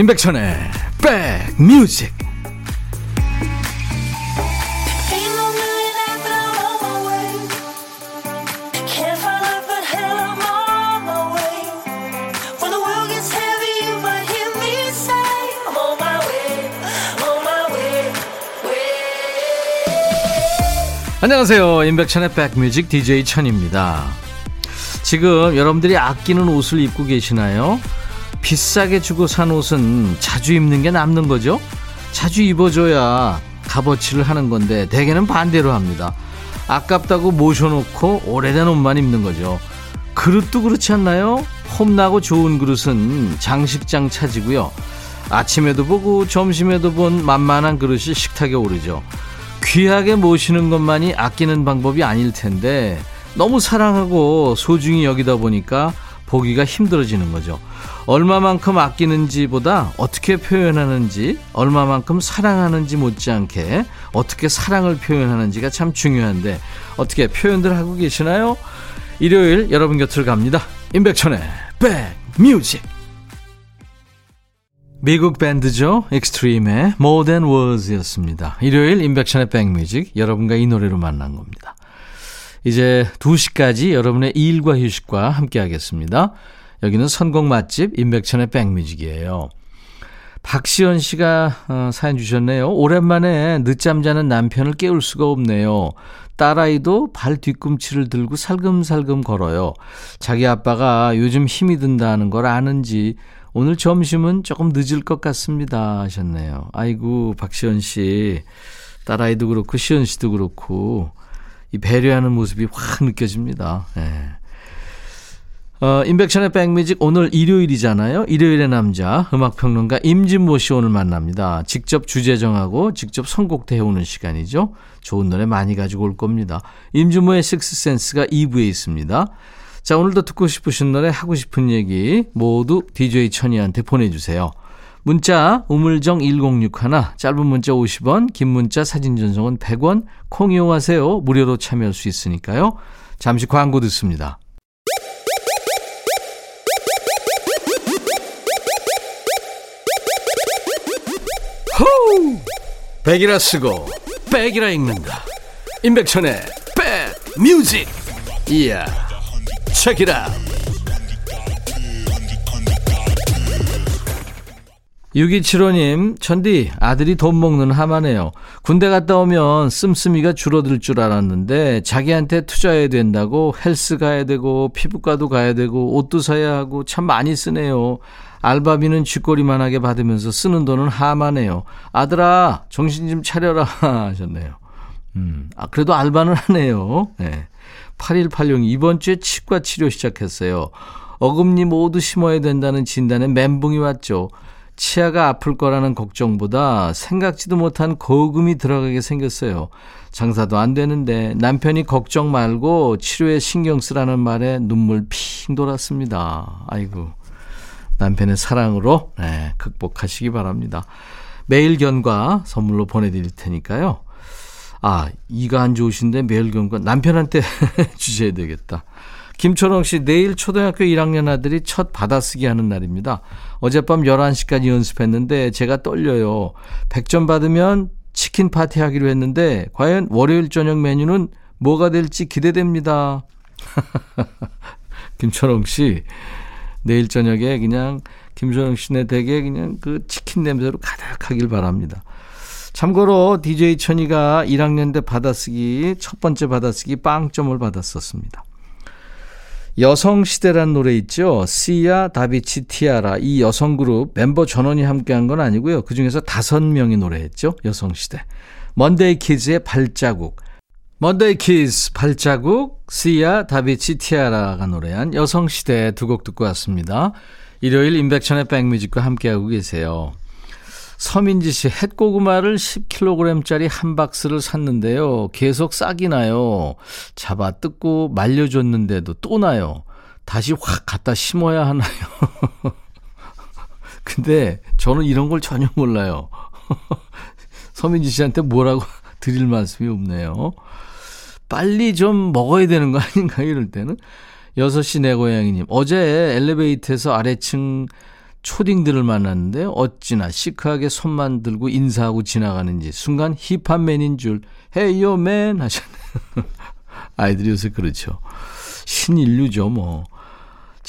임백천의 백뮤직. 안녕하세요. 임백천의 백뮤직 DJ 천입니다. 지금 여러분들이 아끼는 옷을 입고 계시나요? 비싸게 주고 산 옷은 자주 입는 게 남는 거죠. 자주 입어줘야 값어치를 하는 건데 대개는 반대로 합니다. 아깝다고 모셔놓고 오래된 옷만 입는 거죠. 그릇도 그렇지 않나요? 홈나고 좋은 그릇은 장식장 차지고요. 아침에도 보고 점심에도 본 만만한 그릇이 식탁에 오르죠. 귀하게 모시는 것만이 아끼는 방법이 아닐 텐데 너무 사랑하고 소중히 여기다 보니까 보기가 힘들어지는 거죠. 얼마만큼 아끼는지보다 어떻게 표현하는지, 얼마만큼 사랑하는지 못지않게 어떻게 사랑을 표현하는지가 참 중요한데 어떻게 표현들 하고 계시나요? 일요일 여러분 곁을 갑니다. 임백천의 백뮤직 미국 밴드죠. 익스트림의 More Than Words였습니다. 일요일 임백천의 백뮤직 여러분과 이 노래로 만난 겁니다. 이제 2시까지 여러분의 일과 휴식과 함께 하겠습니다. 여기는 선곡 맛집 임백천의 백뮤직이에요. 박시연 씨가 어, 사연 주셨네요. 오랜만에 늦잠 자는 남편을 깨울 수가 없네요. 딸아이도 발 뒤꿈치를 들고 살금살금 걸어요. 자기 아빠가 요즘 힘이 든다는 걸 아는지 오늘 점심은 조금 늦을 것 같습니다 하셨네요. 아이고 박시연 씨 딸아이도 그렇고 시연 씨도 그렇고 이 배려하는 모습이 확 느껴집니다. 예. 어, 인백션의 백뮤직 오늘 일요일이잖아요. 일요일의 남자 음악평론가 임진모 씨 오늘 만납니다. 직접 주제 정하고 직접 선곡도 해오는 시간이죠. 좋은 노래 많이 가지고 올 겁니다. 임진모의 식스센스가 2부에 있습니다. 자 오늘도 듣고 싶으신 노래 하고 싶은 얘기 모두 DJ 천이한테 보내주세요. 문자 우물정 1061 짧은 문자 50원 긴 문자 사진 전송은 100원 콩 이용하세요. 무료로 참여할 수 있으니까요. 잠시 광고 듣습니다. 백이라 쓰고 백이라 읽는다. 임백천의 백 뮤직. 이야. 체키라. 6275님, 천디, 아들이 돈 먹는 하마네요. 군대 갔다 오면 씀씀이가 줄어들 줄 알았는데, 자기한테 투자해야 된다고 헬스 가야 되고, 피부과도 가야 되고, 옷도 사야 하고, 참 많이 쓰네요. 알바비는 쥐꼬리만 하게 받으면서 쓰는 돈은 하마네요. 아들아, 정신 좀 차려라. 하셨네요. 음, 아, 그래도 알바는 하네요. 네. 8186, 이번 주에 치과 치료 시작했어요. 어금니 모두 심어야 된다는 진단에 멘붕이 왔죠. 치아가 아플 거라는 걱정보다 생각지도 못한 거금이 들어가게 생겼어요. 장사도 안 되는데 남편이 걱정 말고 치료에 신경 쓰라는 말에 눈물 핑 돌았습니다. 아이고. 남편의 사랑으로 네, 극복하시기 바랍니다. 매일견과 선물로 보내드릴 테니까요. 아, 이가 안 좋으신데 매일견과 남편한테 주셔야 되겠다. 김초롱 씨, 내일 초등학교 1학년 아들이 첫 받아쓰기 하는 날입니다. 어젯밤 11시까지 연습했는데 제가 떨려요. 100점 받으면 치킨 파티 하기로 했는데 과연 월요일 저녁 메뉴는 뭐가 될지 기대됩니다. 김초롱 씨, 내일 저녁에 그냥 김초롱 씨네 댁에 그냥 그 치킨 냄새로 가득하길 바랍니다. 참고로 DJ 천이가 1학년 때 받아쓰기, 첫 번째 받아쓰기 빵점을 받았었습니다. 여성 시대란 노래 있죠. 씨야, 다비치, 티아라 이 여성 그룹 멤버 전원이 함께한 건 아니고요. 그 중에서 다섯 명이 노래했죠. 여성 시대. 먼데이 키즈의 발자국. 먼데이 키즈 발자국, 씨야, 다비치, 티아라가 노래한 여성시대 두 곡 듣고 왔습니다. 일요일 임백천의 백뮤직과 함께하고 계세요. 서민지 씨, 햇고구마를 10kg짜리 한 박스를 샀는데요. 계속 싹이 나요. 잡아 뜯고 말려줬는데도 또 나요. 다시 확 갖다 심어야 하나요? 근데 저는 이런 걸 전혀 몰라요. 서민지 씨한테 뭐라고 드릴 말씀이 없네요. 빨리 좀 먹어야 되는 거 아닌가 이럴 때는. 6시 내 고양이님. 어제 엘리베이터에서 아래층 초딩들을 만났는데 어찌나 시크하게 손만 들고 인사하고 지나가는지 순간 힙합맨인 줄 헤이요 맨 하셨네요. 아이들이 요새 그렇죠. 신인류죠 뭐.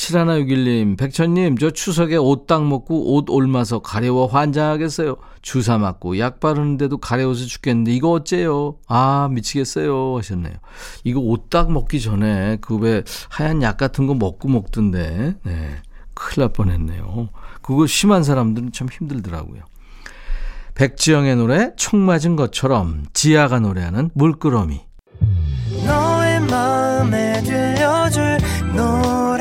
7161님, 백천님, 저 추석에 옷딱 먹고 옷 올마서 가려워 환장하겠어요. 주사 맞고 약 바르는데도 가려워서 죽겠는데 이거 어째요? 아, 미치겠어요. 하셨네요. 이거 옷딱 먹기 전에 그 왜 하얀 약 같은 거 먹고 먹던데, 네. 큰일 날 뻔했네요. 그거 심한 사람들은 참 힘들더라고요. 백지영의 노래, 총 맞은 것처럼 지아가 노래하는 물끄러미. 너의 마음에 들려줄 노래에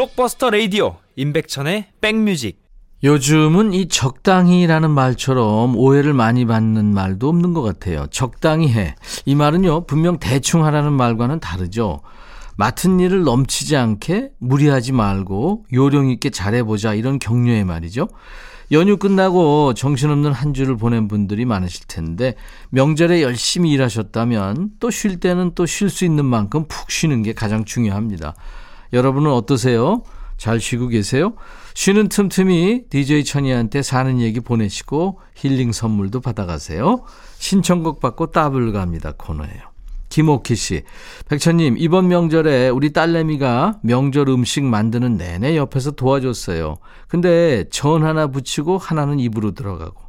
블록버스터 레이디오 임백천의 백뮤직 요즘은 이 적당히라는 말처럼 오해를 많이 받는 말도 없는 것 같아요. 적당히 해. 이 말은요, 분명 대충 하라는 말과는 다르죠. 맡은 일을 넘치지 않게 무리하지 말고 요령 있게 잘해보자 이런 격려의 말이죠. 연휴 끝나고 정신없는 한 주를 보낸 분들이 많으실 텐데 명절에 열심히 일하셨다면 또 쉴 때는 또 쉴 수 있는 만큼 푹 쉬는 게 가장 중요합니다. 여러분은 어떠세요? 잘 쉬고 계세요? 쉬는 틈틈이 DJ 천이한테 사는 얘기 보내시고 힐링 선물도 받아가세요. 신청곡 받고 따블 갑니다 코너예요. 김옥희 씨, 백천님 이번 명절에 우리 딸내미가 명절 음식 만드는 내내 옆에서 도와줬어요. 근데 전 하나 붙이고 하나는 입으로 들어가고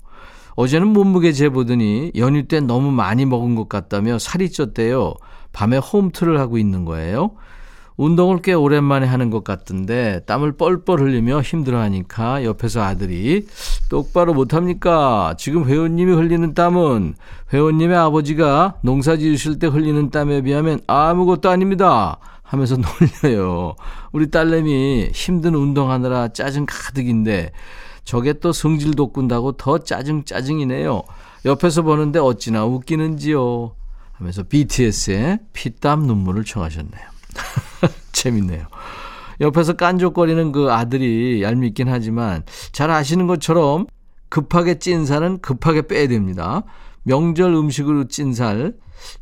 어제는 몸무게 재보더니 연휴 때 너무 많이 먹은 것 같다며 살이 쪘대요. 밤에 홈트를 하고 있는 거예요. 운동을 꽤 오랜만에 하는 것 같던데 땀을 뻘뻘 흘리며 힘들어하니까 옆에서 아들이 똑바로 못합니까? 지금 회원님이 흘리는 땀은 회원님의 아버지가 농사 지으실 때 흘리는 땀에 비하면 아무것도 아닙니다. 하면서 놀려요. 우리 딸내미 힘든 운동하느라 짜증 가득인데 저게 또 성질 돋군다고 더 짜증 짜증이네요. 옆에서 보는데 어찌나 웃기는지요. 하면서 BTS의 피땀 눈물을 청하셨네요. 재밌네요. 옆에서 깐족거리는 그 아들이 얄밉긴 하지만 잘 아시는 것처럼 급하게 찐 살은 급하게 빼야 됩니다. 명절 음식으로 찐 살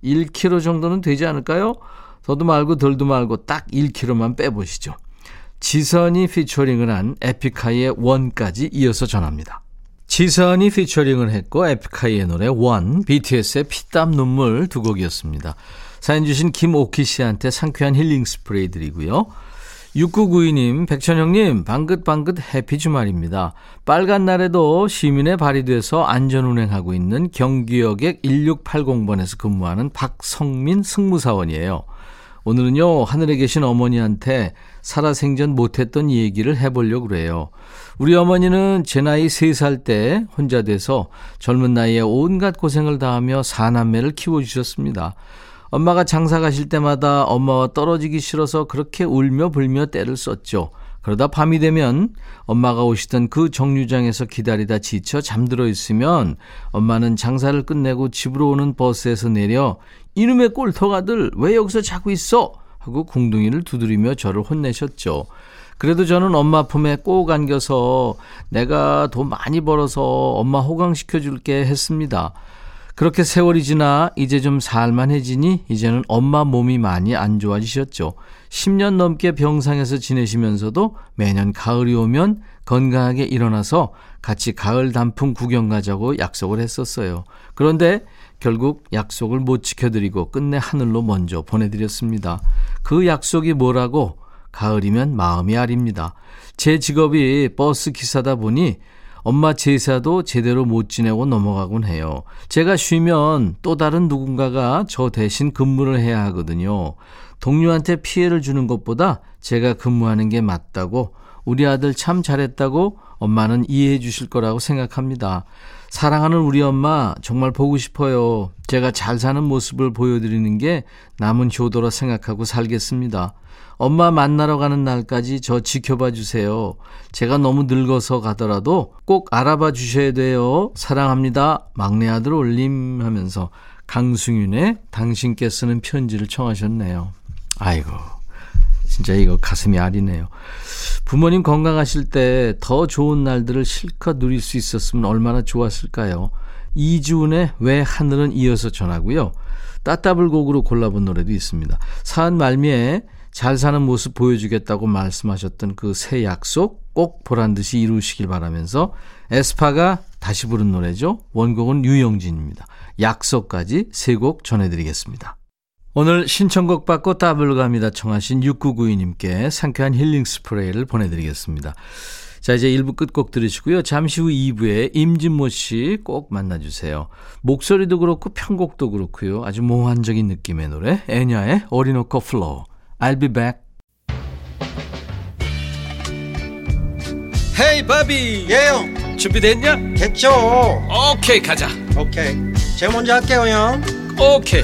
1kg 정도는 되지 않을까요? 더도 말고 덜도 말고 딱 1kg만 빼보시죠. 지선이 피처링을 한 에픽하이의 원까지 이어서 전합니다. 지선이 피처링을 했고 에픽하이의 노래 One, BTS의 피땀 눈물 두 곡이었습니다. 사연 주신 김오키 씨한테 상쾌한 힐링 스프레이 드리고요. 6992님, 백천영님, 방긋방긋 해피 주말입니다. 빨간 날에도 시민의 발이 돼서 안전운행하고 있는 경기역의 1680번에서 근무하는 박성민 승무사원이에요. 오늘은요, 하늘에 계신 어머니한테 살아생전 못했던 얘기를 해보려고 그래요. 우리 어머니는 제 나이 3살 때 혼자 돼서 젊은 나이에 온갖 고생을 다하며 사남매를 키워주셨습니다. 엄마가 장사 가실 때마다 엄마와 떨어지기 싫어서 그렇게 울며 불며 때를 썼죠. 그러다 밤이 되면 엄마가 오시던 그 정류장에서 기다리다 지쳐 잠들어 있으면 엄마는 장사를 끝내고 집으로 오는 버스에서 내려 이놈의 꼴터가들 왜 여기서 자고 있어? 하고 궁둥이를 두드리며 저를 혼내셨죠. 그래도 저는 엄마 품에 꼭 안겨서 내가 돈 많이 벌어서 엄마 호강시켜 줄게 했습니다. 그렇게 세월이 지나 이제 좀 살만해지니 이제는 엄마 몸이 많이 안 좋아지셨죠. 10년 넘게 병상에서 지내시면서도 매년 가을이 오면 건강하게 일어나서 같이 가을 단풍 구경 가자고 약속을 했었어요. 그런데 결국 약속을 못 지켜드리고 끝내 하늘로 먼저 보내드렸습니다. 그 약속이 뭐라고? 가을이면 마음이 아립니다. 제 직업이 버스 기사다 보니 엄마 제사도 제대로 못 지내고 넘어가곤 해요. 제가 쉬면 또 다른 누군가가 저 대신 근무를 해야 하거든요. 동료한테 피해를 주는 것보다 제가 근무하는 게 맞다고 우리 아들 참 잘했다고 엄마는 이해해 주실 거라고 생각합니다. 사랑하는 우리 엄마 정말 보고 싶어요. 제가 잘 사는 모습을 보여드리는 게 남은 효도라 생각하고 살겠습니다. 엄마 만나러 가는 날까지 저 지켜봐 주세요. 제가 너무 늙어서 가더라도 꼭 알아봐 주셔야 돼요. 사랑합니다. 막내 아들 올림 하면서 강승윤의 당신께 쓰는 편지를 청하셨네요. 아이고, 진짜 이거 가슴이 아리네요. 부모님 건강하실 때 더 좋은 날들을 실컷 누릴 수 있었으면 얼마나 좋았을까요? 이주은의 왜 하늘은 이어서 전하고요. 따따블 곡으로 골라본 노래도 있습니다. 사한 말미에 잘 사는 모습 보여주겠다고 말씀하셨던 그 새 약속 꼭 보란 듯이 이루시길 바라면서 에스파가 다시 부른 노래죠. 원곡은 유영진입니다. 약속까지 세 곡 전해드리겠습니다. 오늘 신청곡 받고 따블로 갑니다 청하신 6992님께 상쾌한 힐링 스프레이를 보내드리겠습니다. 자, 이제 1부 끝곡 들으시고요. 잠시 후 2부에 임진모 씨 꼭 만나주세요. 목소리도 그렇고 편곡도 그렇고요. 아주 몽환적인 느낌의 노래. 엔야의 Orinoco Flow. I'll be back. Hey 바비 예영 준비됐냐? 됐죠 오케이 가자 오케이 제가 먼저 할게요 형 오케이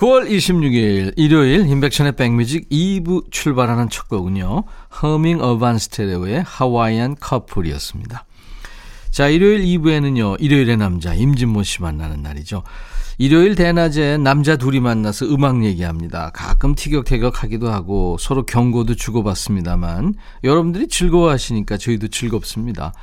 9월 26일 일요일 인백션의 백뮤직 2부 출발하는 첫 곡은요. 허밍 어반 스테레오의 하와이안 커플이었습니다. 자, 일요일 2부에는요. 일요일의 남자 임진모 씨 만나는 날이죠. 일요일 대낮에 남자 둘이 만나서 음악 얘기합니다. 가끔 티격태격 하기도 하고 서로 경고도 주고받습니다만 여러분들이 즐거워하시니까 저희도 즐겁습니다.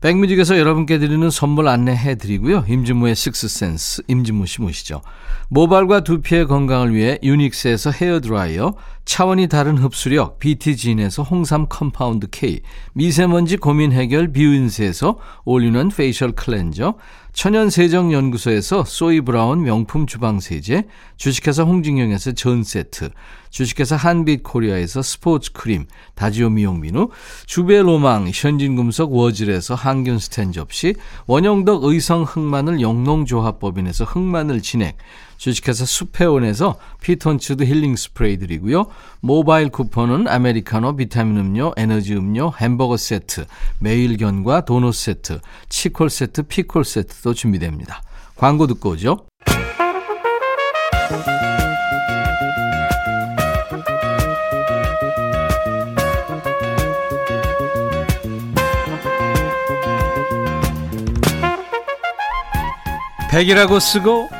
백뮤직에서 여러분께 드리는 선물 안내해 드리고요. 임진모의 식스센스 임진모 씨 모시죠. 모발과 두피의 건강을 위해 유닉스에서 헤어드라이어, 차원이 다른 흡수력 BT진에서 홍삼 compound K, 미세먼지 고민 해결 뷰인스에서 올리는 facial cleanser, 천연세정연구소에서 소이브라운 명품 주방세제, 주식회사 홍진경에서 전세트, 주식회사 한빛코리아에서 스포츠크림, 다지오 미용비누, 주베로망, 현진금속 워즐에서 항균스텐 접시, 원형덕 의성 흑마늘 영농조합법인에서 흑마늘 진액, 주식회사 수페온에서 피톤치드 힐링 스프레이 드리고요. 모바일 쿠폰은 아메리카노, 비타민 음료, 에너지 음료, 햄버거 세트, 매일견과 도넛 세트, 치콜 세트, 피콜 세트도 준비됩니다. 광고 듣고 오죠. 백이라고 쓰고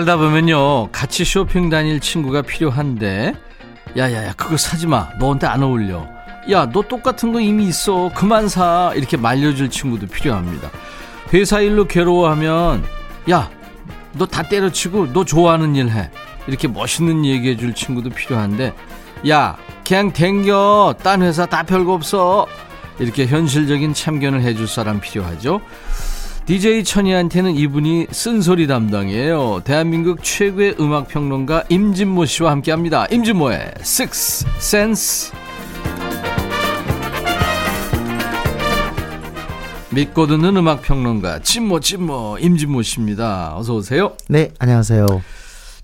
살다 보면요. 같이 쇼핑 다닐 친구가 필요한데 야야야 그거 사지 마. 너한테 안 어울려. 야 너 똑같은 거 이미 있어. 그만 사. 이렇게 말려줄 친구도 필요합니다. 회사 일로 괴로워하면 야 너 다 때려치고 너 좋아하는 일 해. 이렇게 멋있는 얘기해 줄 친구도 필요한데 야 그냥 댕겨. 딴 회사 다 별거 없어. 이렇게 현실적인 참견을 해줄 사람 필요하죠 DJ 천이한테는 이분이 쓴소리 담당이에요. 대한민국 최고의 음악 평론가 임진모 씨와 함께 합니다. 임진모의 Six Sense. 믿고 듣는 음악 평론가 진모 진모 임진모 씨입니다. 어서 오세요. 네, 안녕하세요.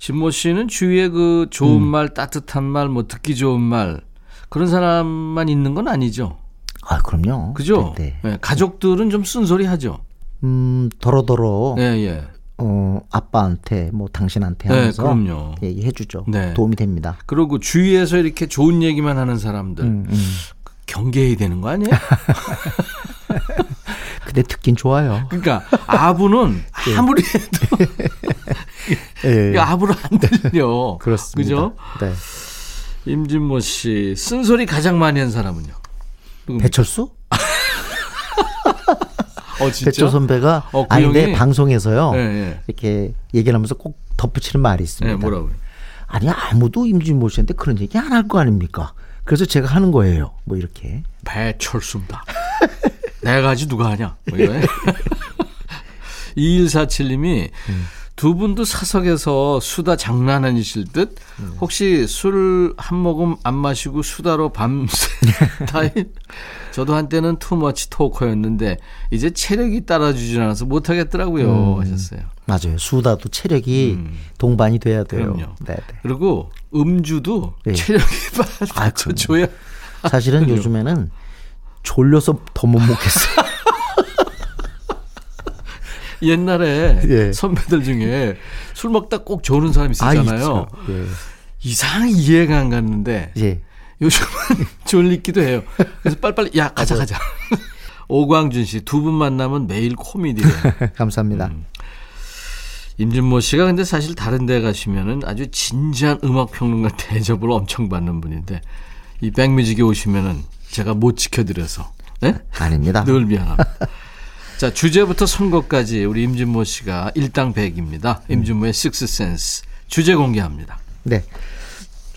진모 씨는 주위에 그 좋은 음. 말, 따뜻한 말, 뭐 듣기 좋은 말 그런 사람만 있는 건 아니죠? 아, 그럼요. 그죠? 네, 네. 예, 가족들은 좀 쓴소리 하죠. 음, 더러더러 예, 예. 어, 아빠한테 뭐 당신한테 네, 하면서 그럼요. 얘기해 주죠. 네. 도움이 됩니다. 그리고 주위에서 이렇게 좋은 얘기만 하는 사람들 음, 음. 경계해야 되는 거 아니에요? 근데 듣긴 좋아요. 그러니까 아부는 아무리 해도 예. 아부로 안 들려. 그렇습니다. 그죠? 네. 임진모 씨 쓴소리 가장 많이 한 사람은요? 배철수? 어, 진짜? 배철 선배가 어, 그 아니 내 형이? 방송에서요. 예, 예. 이렇게 얘기를 하면서 꼭 덧붙이는 말이 있습니다. 네, 뭐라고요? 아니 아무도 임진모 씨한테 그런 얘기 안 할 거 아닙니까? 그래서 제가 하는 거예요. 뭐 이렇게. 배철수입니다. 내가 하지 누가 하냐? 뭐 이거예요. 2147님이 두 분도 사석에서 수다 장난 아니실 듯 혹시 술 한 모금 안 마시고 수다로 밤새 타임? 저도 한때는 투머치 토커였는데 이제 체력이 따라주질 않아서 못하겠더라고요 하셨어요. 맞아요. 수다도 체력이 동반이 돼야 돼요. 음. 그럼요. 네, 네. 그리고 음주도 네. 체력이 아, 받쳐줘야 사실은 그럼요. 요즘에는 졸려서 더 못 먹겠어요. 옛날에 예. 선배들 중에 술 먹다 꼭 조는 사람 있었잖아요. 있죠. 예. 이상하게 이해가 안 갔는데 예. 요즘은 졸리기도 해요. 그래서 빨리빨리 야 가자 가자. 오광준 씨 두 분 만나면 매일 코미디래요. 감사합니다. 음. 임진모 씨가 근데 사실 다른 데 가시면은 아주 진지한 음악 평론가 대접을 엄청 받는 분인데 이 백뮤직에 오시면은 제가 못 지켜드려서 네? 아닙니다. 늘 미안합니다. 자 주제부터 선거까지 우리 임진모 씨가 일당백입니다. 임진모의 식스센스 주제 공개합니다. 네.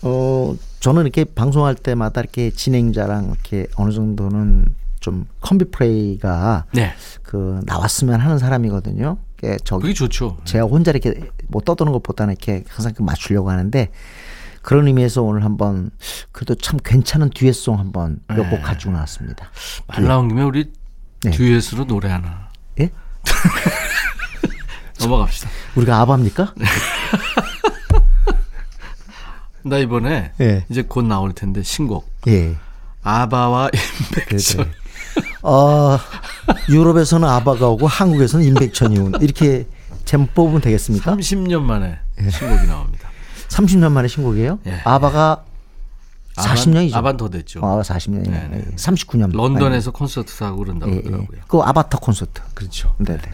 어, 저는 이렇게 방송할 때마다 이렇게 진행자랑 이렇게 어느 정도는 좀 컴비 플레이가 네, 그 나왔으면 하는 사람이거든요. 그게 저기 그게 좋죠. 제가 혼자 이렇게 뭐 떠드는 것보다는 이렇게 항상 그 맞추려고 하는데 그런 의미에서 오늘 한번 그래도 참 괜찮은 듀엣송 한번 몇곡 가지고 나왔습니다. 말 나온 김에 우리 네. 듀엣으로 노래 하나 예? 넘어갑시다. 우리가 아바입니까? 나 이번에 예. 이제 곧 나올 텐데 신곡 예. 아바와 네, 임백천. 네. 어, 유럽에서는 아바가 오고 한국에서는 임백천이 온 이렇게 제목 뽑으면 되겠습니까? 30년 만에 예. 신곡이 나옵니다. 30년 만에 신곡이에요? 예. 아바가 40년이죠. 아반 더 됐죠. 아, 40년이네. 네, 네. 39년. 런던에서 콘서트도 하고 그런다고 예, 예. 그러더라고요. 그 아바타 콘서트. 그렇죠. 네, 네.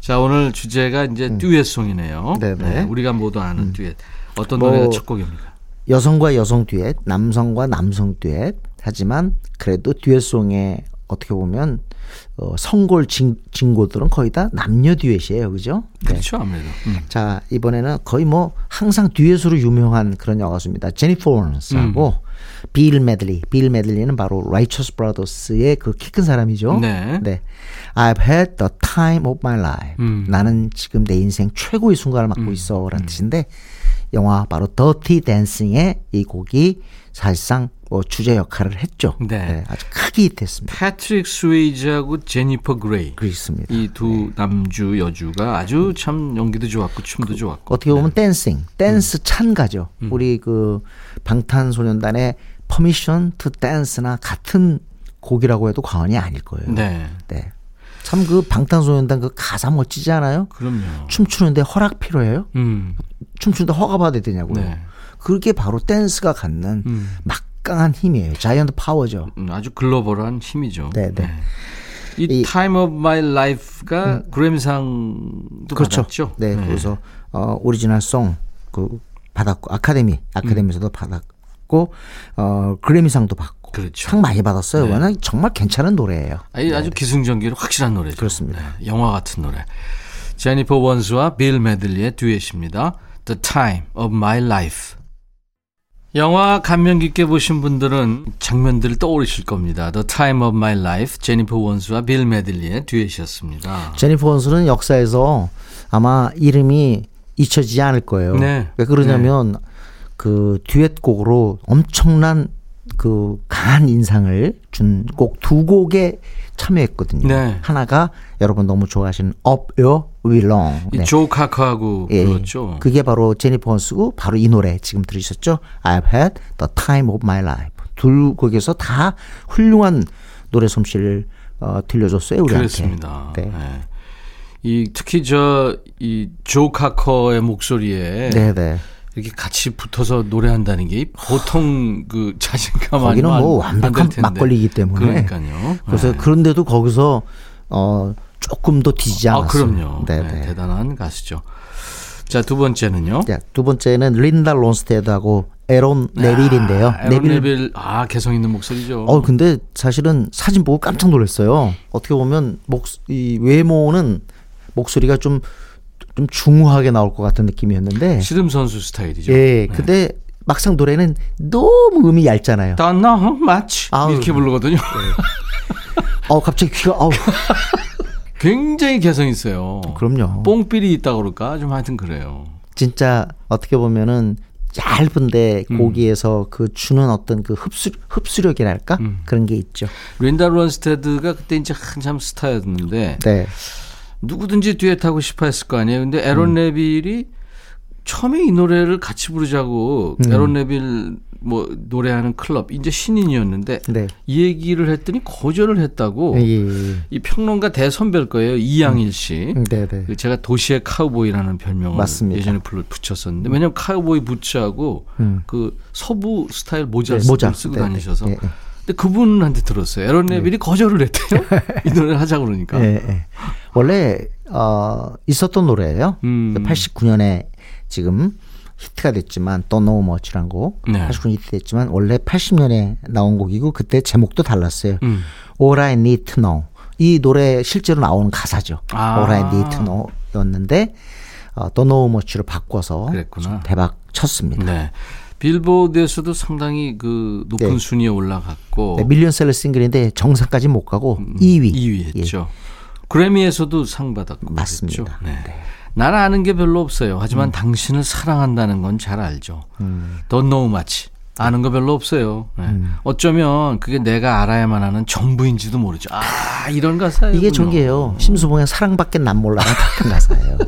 자 오늘 주제가 이제 듀엣송이네요. 음. 네, 네. 우리가 모두 아는 듀엣. 어떤 뭐, 노래가 첫 곡입니까? 여성과 여성 듀엣, 남성과 남성 듀엣. 하지만 그래도 듀엣송에 어떻게 보면 어, 성골 진, 진고들은 거의 다 남녀 듀엣이에요. 그죠? 네. 그렇죠 아무래도. 음. 자, 이번에는 거의 뭐 항상 듀엣으로 유명한 그런 여가수입니다. 제니퍼 워런스하고 음. 빌 메들리. 빌 메들리는 바로 라이처스 브라더스의 그 키 큰 사람이죠. 네. I've had the time of my life. 음. 나는 지금 내 인생 최고의 순간을 맞고 있어. 라는 뜻인데 영화 바로 Dirty Dancing의 이 곡이 사실상 뭐 주제 역할을 했죠. 네. 아주 크게 히트했습니다. 패트릭 스웨이즈하고 제니퍼 그레이. 그렇습니다. 이 두 남주 여주가 아주 참 연기도 좋았고 춤도 좋았고. 어떻게 보면 dancing, 댄스 찬가죠. 음. 우리 그 방탄소년단의 Permission to Dance나 같은 곡이라고 해도 과언이 아닐 거예요. 네. 네. 참 그 방탄소년단 그 가사 멋지지 않아요? 그럼요. 춤추는데 허락 필요해요? 음. 춤추는데 허가 받아야 되냐고요. 네. 그게 바로 댄스가 갖는 음. 막강한 힘이에요. giant power죠. 음, 아주 글로벌한 힘이죠. 네, 네. 이, 이- 음. Time of My Life가 그래미상도 그렇죠. 받았죠. 네, 그래서 어 original song 그 받았고 아카데미 아카데미에서도 받았고 어 그래미상도 받고 그렇죠. 상 많이 받았어요. 워낙 정말 괜찮은 노래예요. 아니, 아주 기승전결 확실한 노래죠. 네. 그렇습니다. 네, 영화 같은 노래. 제니퍼 원스와 빌 메들리의 듀엣입니다. The Time of My Life. 영화 감명 깊게 보신 분들은 장면들을 떠오르실 겁니다. The Time of My Life, 제니퍼 원스와 빌 메들리의 듀엣이었습니다. 제니퍼 원스는 역사에서 아마 이름이 잊혀지지 않을 거예요. 네. 왜 그러냐면 그 듀엣곡으로 엄청난 그 강한 인상을 준 곡 두 곡에 참여했거든요. 네. 하나가 여러분 너무 좋아하시는 Up Your Wilong. 이조 카카하고 예, 불렀죠. 그게 바로 제니퍼 원스고 바로 이 노래 지금 들으셨죠? I've had the time of my life. 둘 곡에서 다 훌륭한 노래 솜씨를 어, 들려줬어요 우리한테. 그렇습니다. 네. 네. 이 특히 저 이 조 카커의 목소리에 네, 네. 이렇게 같이 붙어서 노래한다는 게 보통 그 자신감 아니면 뭐 완벽한. 막걸리이기 때문에. 그러니까요. 그래서 네. 그런데도 거기서 어 조금도 뒤지지 아, 않았어요. 그럼요. 네, 네, 네. 대단한 가수죠. 자, 두 번째는요. 자, 두 번째는 린다 론스테드하고 에론 네빌인데요. 아, 에런 네빌 아 개성 있는 목소리죠. 어 근데 사실은 사진 보고 깜짝 놀랐어요. 어떻게 보면 목 이 외모는 목소리가 좀 좀 중후하게 나올 것 같은 느낌이었는데 씨름 선수 스타일이죠. 예, 근데 막상 노래는 너무 음이 얇잖아요. Much 아우. 이렇게 부르거든요. 어 갑자기 귀가 아우 굉장히 개성 있어요. 그럼요. 뽕삘이 있다 그럴까? 좀 하여튼 그래요. 진짜 어떻게 보면은 얇은데 음. 고기에서 그 주는 어떤 그 흡수 흡수력이랄까 음. 그런 게 있죠. 린다 론스테드가 그때 이제 한참 스타였는데 네. 누구든지 듀엣 하고 싶어 했을 거 아니에요. 근데 에런 음. 네빌이 처음에 이 노래를 같이 부르자고 음. 에런 네빌 뭐 노래하는 클럽 이제 신인이었는데 네. 이 얘기를 했더니 거절을 했다고 예, 예. 이 평론가 대선배일 거예요. 이양일 씨. 음, 네, 네. 그 제가 도시의 카우보이라는 별명을 맞습니다. 예전에 불러 붙였었는데 왜냐면 카우보이 부츠하고 음. 그 서부 스타일 모자를 네, 쓰고, 모자. 쓰고 네, 네. 다니셔서 예, 예. 근데 그분한테 들었어요. 에런 네빌이 거절을 했대요. 이 노래를 하자 그러니까. 예, 예. 원래 어 있었던 노래예요. 음. 89년에 지금 히트가 됐지만 Don't Know Much라는 곡 네. 89년 히트 됐지만 원래 80년에 나온 곡이고 그때 제목도 달랐어요. 음. All I Need to Know 이 노래 실제로 나오는 가사죠. 아. All I Need to Know였는데 어, Don't Know Much로 바꿔서 대박 쳤습니다. 네. 빌보드에서도 상당히 그 높은 네. 순위에 올라갔고 네, 밀리언셀러 싱글인데 정상까지 못 가고 2위. 2위 했죠. 그래미에서도 상 받았고 예. 맞습니다. 그랬죠. 네. 나는 아는 게 별로 없어요. 하지만 당신을 사랑한다는 건 잘 알죠. 음. Don't know much. 아는 거 별로 없어요. 네. 어쩌면 그게 내가 알아야만 하는 전부인지도 모르죠. 아 이런 가사예요. 이게 저기예요. 심수봉의 사랑밖에 난 몰라는 같은 가사예요.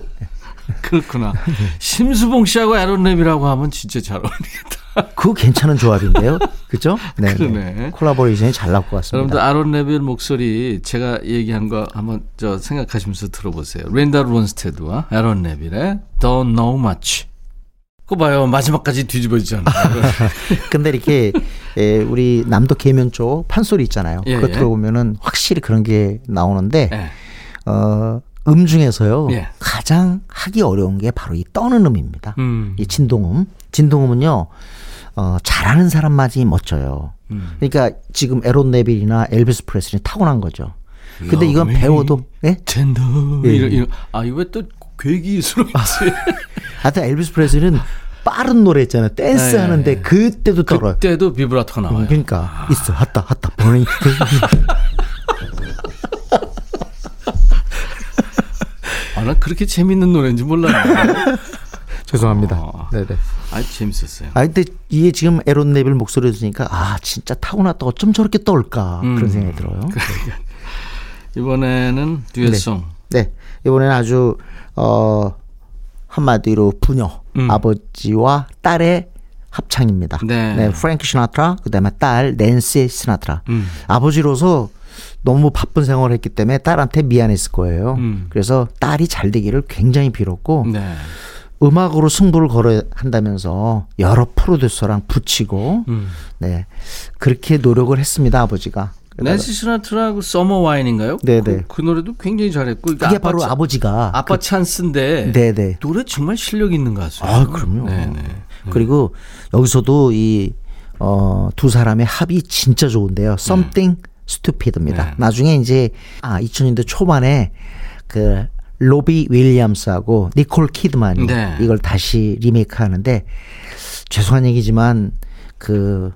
그렇구나. 심수봉 씨하고 에런 네빌하고 하면 진짜 잘 어울리겠다. 그거 괜찮은 조합인데요. 그죠? 네. 그러네. collaboration이 잘 나올 것 여러분들 같습니다. 아론 네빌 목소리 제가 얘기한 거 한번 저 생각하시면서 들어보세요. 린다 론스테드와 아론 네빌의 Don't Know Much. 그거 봐요. 마지막까지 뒤집어지잖아요. 근데 이렇게 예, 우리 남도 계면 쪽 판소리 있잖아요. 예, 그거 예. 들어보면은 확실히 그런 게 나오는데 네. 어, 음 중에서요. 예. 가장 하기 어려운 게 바로 이 떠는 음입니다. 음. 이 진동음. 진동음은요. 어, 잘하는 사람만이 멋져요. 음. 그러니까 지금 에런 네빌이나 엘비스 프레슬리 타고난 거죠. 근데 이건 배워도 예? tender 예. 이런 이런 아 이거 왜 또 괴기스러운지 하여튼 엘비스 프레슬리는 빠른 노래 있잖아요. 댄스 예, 하는데 예. 그때도 떨어요. 그때도 비브라토가 나와요. 그러니까 있어. 핫다 핫다 버닝. 아, 난 그렇게 재밌는 노래인지 몰랐는데. 죄송합니다. 어. 네네. 아 재밌었어요. 아 근데 이게 지금 에론 네빌 목소리 들으니까 아 진짜 타고났다 어쩜 저렇게 떠올까 음. 그런 생각이 들어요. 이번에는 듀엣송. 네 이번에는 아주 어 한마디로 부녀 음. 아버지와 딸의 합창입니다. 네. 프랭크 시나트라 그다음에 딸 낸시 시나트라. 음. 아버지로서 너무 바쁜 생활을 했기 때문에 딸한테 미안했을 거예요. 음. 그래서 딸이 잘 되기를 굉장히 빌었고 네. 음악으로 승부를 걸어야 한다면서 여러 프로듀서랑 붙이고 음. 네 그렇게 노력을 했습니다 아버지가. 낸시 시나트라 그 Summer Wine인가요? 네네. 그, 그 노래도 굉장히 잘했고 그러니까 그게 아빠 바로 차- 아버지가 아빠 찬스인데 네네. 노래 정말 실력 있는 가수예요. 아 그럼요. 네네. 그리고 여기서도 이 어, 두 사람의 합이 진짜 좋은데요. Something Stupid입니다. 네. 나중에 이제 아 2000년대 초반에 그 로비 윌리엄스하고 니콜 키드만이 네. 이걸 다시 리메이크하는데 죄송한 얘기지만 그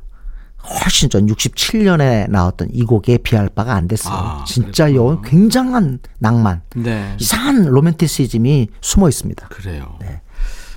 훨씬 전 67년에 나왔던 이 곡에 비할 바가 안 됐어요. 아, 진짜 여 굉장한 낭만, 네. 이상한 로맨티시즘이 숨어 있습니다. 그래요.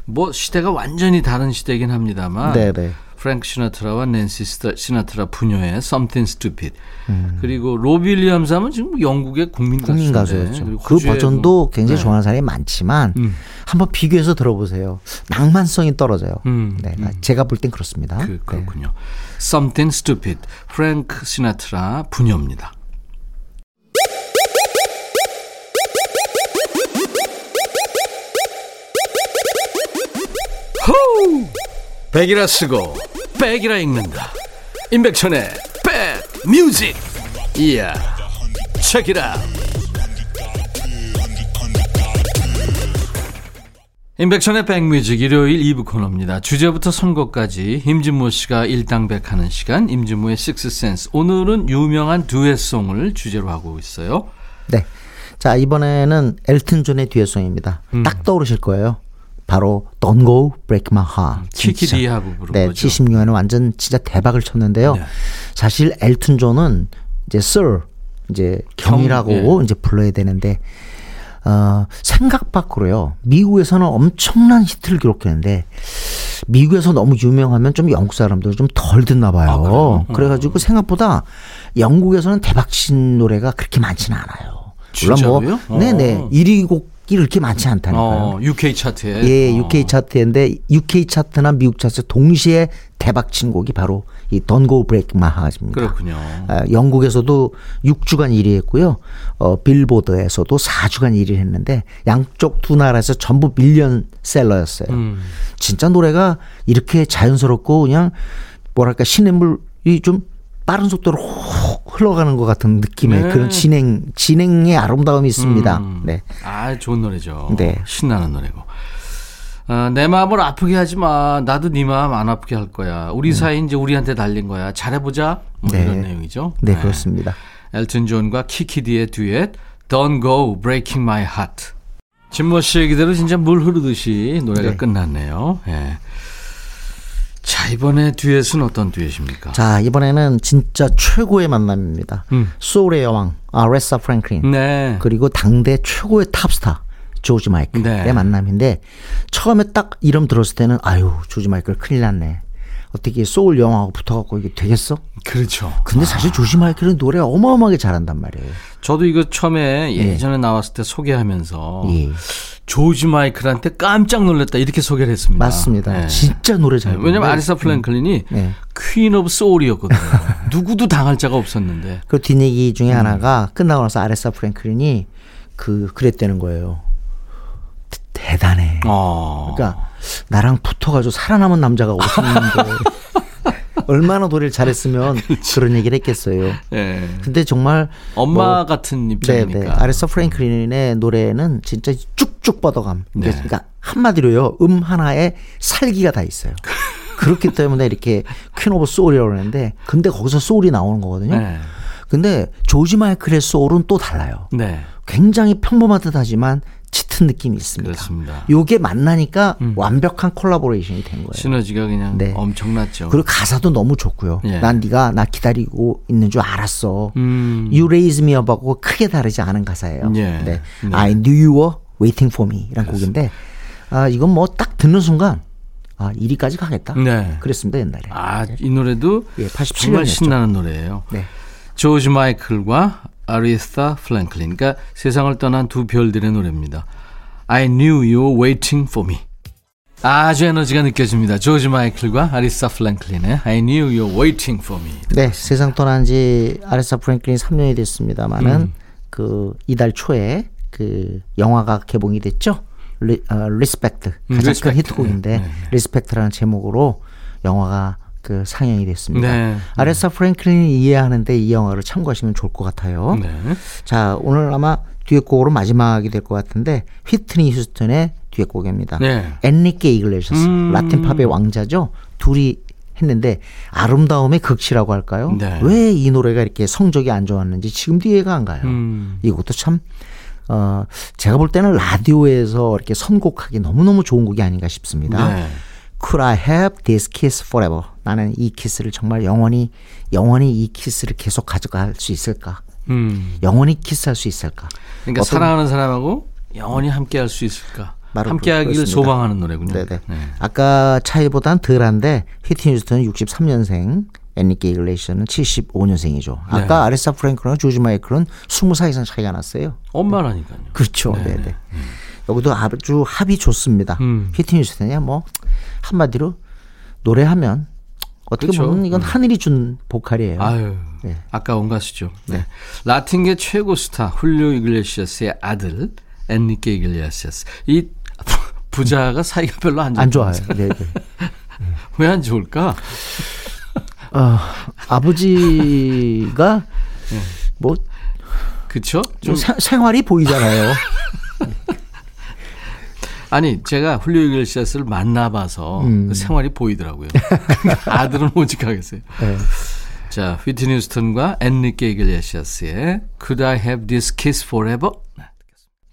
뭐 시대가 완전히 다른 시대긴 합니다만 네, 네. 프랭크 시나트라와 낸시 시나트라 부녀의 Something Stupid. 음. 그리고 로비 윌리엄스 하면 지금 영국의 국민 가수였죠. 그 버전도 음. 굉장히 좋아하는 사람이 많지만 음. 한번 비교해서 들어보세요. 낭만성이 떨어져요. 음. 네, 아, 음. 제가 볼 땐 그렇습니다. 그, 네. 그렇군요. 네. Something Stupid. 프랭크 시나트라 부녀입니다. 백이라 쓰고 백이라 읽는다. 임백천의 백 뮤직. 이야. check it. 임백천의 백뮤직 일요일 2부 코너입니다. 주제부터 선곡까지 임진모 씨가 일당백하는 시간 임진모의 식스센스. 오늘은 유명한 듀엣송을 주제로 하고 있어요. 네. 자, 이번에는 엘튼 존의 듀엣송입니다. 음. 딱 떠오르실 거예요. 바로 Don't Go Break My Heart. 키키디하고 부른 네, 거죠. 76년에 완전 진짜 대박을 쳤는데요. 네. 사실 엘튼 존은 이제 Sir 이제 경이라고 경, 이제 불러야 되는데 어, 생각 밖으로요. 미국에서는 엄청난 히트를 기록했는데 미국에서 너무 유명하면 좀 영국 사람들 좀 덜 듣나 봐요. 아, 그래요? 그래가지고 생각보다 영국에서는 대박친 노래가 그렇게 많지는 않아요. 진짜로요? 물론 뭐 네네 어. 1위 곡 이 이렇게 많지 않다니까요. 어, UK 차트에. 예, 어. UK 차트인데 UK 차트나 미국 차트 동시에 대박 친 곡이 바로 이 Don't Go Break My Heart입니다. 그렇군요. 아, 영국에서도 6주간 1위 했고요. 어, 빌보드에서도 4주간 1위를 했는데 양쪽 두 나라에서 전부 밀리언셀러였어요. 음. 진짜 노래가 이렇게 자연스럽고 그냥 뭐랄까 시냇물이 좀 빠른 속도로 훅 흘러가는 것 같은 느낌의 네. 그런 진행 진행의 아름다움이 있습니다. 음. 네. 아, 좋은 노래죠. 네. 신나는 노래고. 아, 내 마음을 아프게 하지 마. 나도 네 마음 안 아프게 할 거야. 우리 사이 이제 우리한테 달린 거야. 잘해보자. 뭐 네. 이런 내용이죠. 네, 그렇습니다. 엘튼 존과 키키디의 듀엣 Don't Go Breaking My Heart. 진모 씨 얘기대로 진짜 물 흐르듯이 노래가 네. 끝났네요. 예. 자, 이번에 듀엣은 어떤 듀엣입니까? 자, 이번에는 진짜 최고의 만남입니다. 음. 소울의 여왕 아레사 프랭클린 네. 그리고 당대 최고의 탑스타 조지 마이클의 네. 만남인데 처음에 딱 이름 들었을 때는 아유 조지 마이클 큰일 났네. 어떻게 소울 여왕하고 붙어갖고 이게 되겠어? 그렇죠. 근데 사실 조지 마이클은 노래 어마어마하게 잘한단 말이에요. 저도 이거 처음에 예전에 나왔을 때 소개하면서 예. 조지 마이클한테 깜짝 놀랐다 이렇게 소개를 했습니다. 맞습니다. 네. 진짜 노래 잘 부르는데 왜냐면 아레사 프랭클린이 네. Queen of Soul이었거든요. 누구도 당할 자가 없었는데. 그 뒷얘기 음. 중에 하나가 끝나고 나서 아레사 프랭클린이 그 그랬다는 거예요. 대- 대단해. 어. 그러니까 나랑 붙어가지고 살아남은 남자가 없었는데 얼마나 노래를 잘했으면 그런 얘기를 했겠어요. 예. 근데 정말 엄마 뭐, 같은 네, 입장이니까. 네. 아레사 프랭클린의 노래는 진짜 쭉쭉 뻗어감. 네. 그러니까 한마디로요. 음 하나에 살기가 다 있어요. 그렇기 때문에 이렇게 Queen of Soul이라고 그러는데 근데 거기서 소울이 나오는 거거든요. 네. 근데 조지 마이클의 소울은 또 달라요. 네. 굉장히 평범한 듯하지만 짙은 느낌이 있습니다. 그렇습니다. 요게 만나니까 완벽한 콜라보레이션이 된 거예요. 시너지가 그냥 네. 엄청났죠. 그리고 가사도 너무 좋고요. 예. 난 네가 나 기다리고 있는 줄 알았어. 음. You raise me up하고 크게 다르지 않은 가사예요. 예. 네. 네. I knew you were waiting for me이란 곡인데 아 이건 뭐 딱 듣는 순간 아 1위까지 가겠다. 네. 그랬습니다 옛날에. 아, 이 노래도 예, 87 정말. 신나는 노래예요. 네. 조지 마이클과 아리사 플랭클린. 그러니까 세상을 떠난 두 별들의 노래입니다. I knew you were waiting for me. 아주 에너지가 느껴집니다. 조지 마이클과 아리사 플랭클린의 I knew you were waiting for me. 네, 세상 떠난 지 아레사 프랭클린 3년이 됐습니다만은 음. 그 이달 초에 그 영화가 개봉이 됐죠. 리, 어, Respect 음, 가장 Respect. 큰 히트곡인데 네, 네, 네. Respect라는 제목으로 영화가 그 상영이 됐습니다. 네. 아레사 프랭클린이 이해하는데 이 영화를 참고하시면 좋을 것 같아요. 네. 자, 오늘 아마 듀엣곡으로 마지막이 될 것 같은데 휘트니 휴스턴의 듀엣곡입니다. 네. 엔리케 이글레시아스 음. 라틴 팝의 왕자죠. 둘이 했는데 아름다움의 극치라고 할까요? 네. 왜이 노래가 이렇게 성적이 안 좋았는지 지금도 이해가 안 가요. 음. 이것도 참 어, 제가 볼 때는 라디오에서 이렇게 선곡하기 너무너무 좋은 곡이 아닌가 싶습니다. 네. Could I have this kiss forever? 나는 이 키스를 정말 영원히 영원히 이 키스를 계속 가져갈 수 있을까? 음. 영원히 키스할 수 있을까? 그러니까 사랑하는 사람하고 영원히 함께 할 수 있을까? 함께하기를 그렇습니다. 소망하는 노래군요. 네네. 네. 아까 차이보단 덜한데 휘트니 휴스턴은 63년생, 애니게 이글레이션은 75년생이죠. 아까 네. 아레사 프랭크랑 조지 마이클은 20살 이상 차이가 났어요. 엄마라니까요. 그렇죠. 네, 네네. 여기도 아주 합이 좋습니다. 음. 휘트니 휴스턴이야 뭐 한마디로 노래하면 어떻게 그렇죠. 보면 이건 하늘이 준 보컬이에요. 아유, 네. 아까운 가수죠. 네. 라틴계 최고 스타 훌리오 이글레시아스의 아들 엔리케 이글레시아스. 이 부자가 사이가 별로 안 좋아요. 안 좋아요. 네, 네. 왜안 좋을까? 어, 아버지가 뭐 그쵸? 좀좀 세- 생활이 보이잖아요. 아니 제가 훌리오 이글시아스를 만나봐서 음. 그 생활이 보이더라고요. 아들은 오직하겠어요. 네. 자, 휘트니 휴스턴과 엔리케 이글레시아스의 Could I Have This Kiss Forever? 네.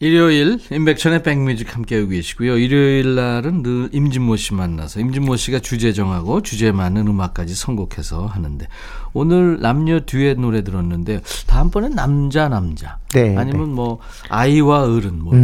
일요일 임백천의 백뮤직 함께하고 계시고요. 일요일 날은 늘 임진모 씨 만나서 임진모 씨가 주제 정하고 주제에 맞는 음악까지 선곡해서 하는데 오늘 남녀 듀엣 노래 들었는데 다음번엔 남자 남자 네, 아니면 뭐 아이와 어른 뭐 음,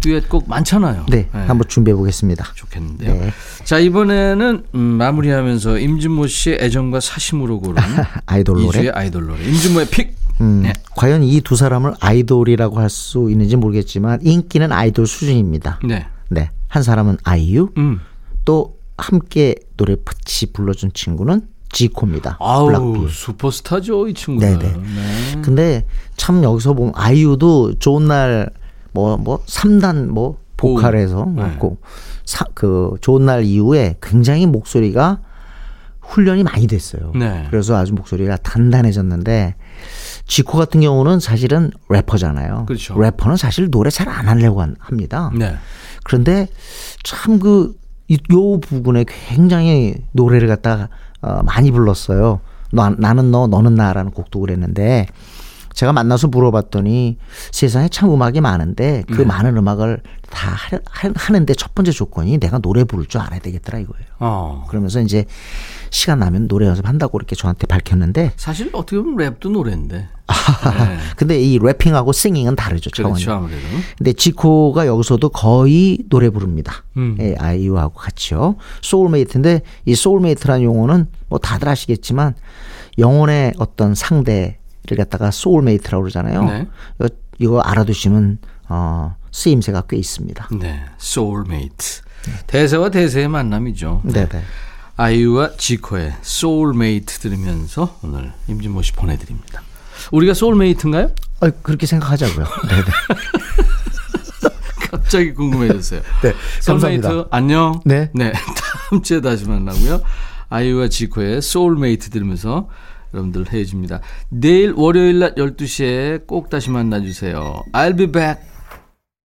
듀엣 곡 많잖아요. 네, 한번 준비해 보겠습니다. 좋겠는데요. 네. 자 이번에는 음, 마무리하면서 임진모 씨의 애정과 사심으로 고른 아이돌 노래. 이주의 아이돌 노래. 임진모의 픽. 음, 네. 과연 이 두 사람을 아이돌이라고 할 수 있는지 모르겠지만 인기는 아이돌 수준입니다. 네. 네, 한 사람은 아이유, 음. 또 함께 노래 같이 불러준 친구는 지코입니다. 아우 블락비. 슈퍼스타죠 이 친구는. 네네. 네. 근데 참 여기서 보면 아이유도 좋은 날 뭐 뭐 3단 뭐 보컬에서 네. 했고 사, 그 좋은 날 이후에 굉장히 목소리가 훈련이 많이 됐어요. 네. 그래서 아주 목소리가 단단해졌는데 지코 같은 경우는 사실은 래퍼잖아요. 그렇죠. 래퍼는 사실 노래 잘 안 하려고 한- 합니다. 네. 그런데 참그요 부분에 굉장히 노래를 갖다가 어, 많이 불렀어요. 너, 나는 너 너는 나라는 곡도 그랬는데 제가 만나서 물어봤더니 세상에 참 음악이 많은데 그 많은 음악을 다 하, 하는데 첫 번째 조건이 내가 노래 부를 줄 알아야 되겠더라 이거예요. 어. 그러면서 이제 시간 나면 노래 연습한다고 이렇게 저한테 밝혔는데 사실 어떻게 보면 랩도 노래인데. 네. 근데 이 래핑하고 싱잉은 다르죠 차원이. 그렇죠 아무래도. 근데 지코가 여기서도 거의 노래 부릅니다. 음. 예, 아이유하고 같이요. Soulmate인데 이 soulmate라는 용어는 뭐 다들 아시겠지만 영혼의 어떤 상대 를 갖다가 soulmate라고 그러잖아요. 네. 이거, 이거 알아두시면 어, 쓰임새가 꽤 있습니다. 네. 소울메이트. 대세와 대세의 만남이죠. 네, 네. 아이유와 지코의 소울메이트 들으면서 오늘 임진모 씨 보내드립니다. 우리가 soulmate인가요? 어, 그렇게 생각하자고요. 네, 네. 갑자기 궁금해졌어요. 네, 소울메이트 감사합니다. 안녕. 네. 다음 주에 다시 만나고요. 아이유와 지코의 소울메이트 들으면서 여러분들 헤어집니다. 내일 월요일 낮 12시에 꼭 다시 만나주세요. I'll be back.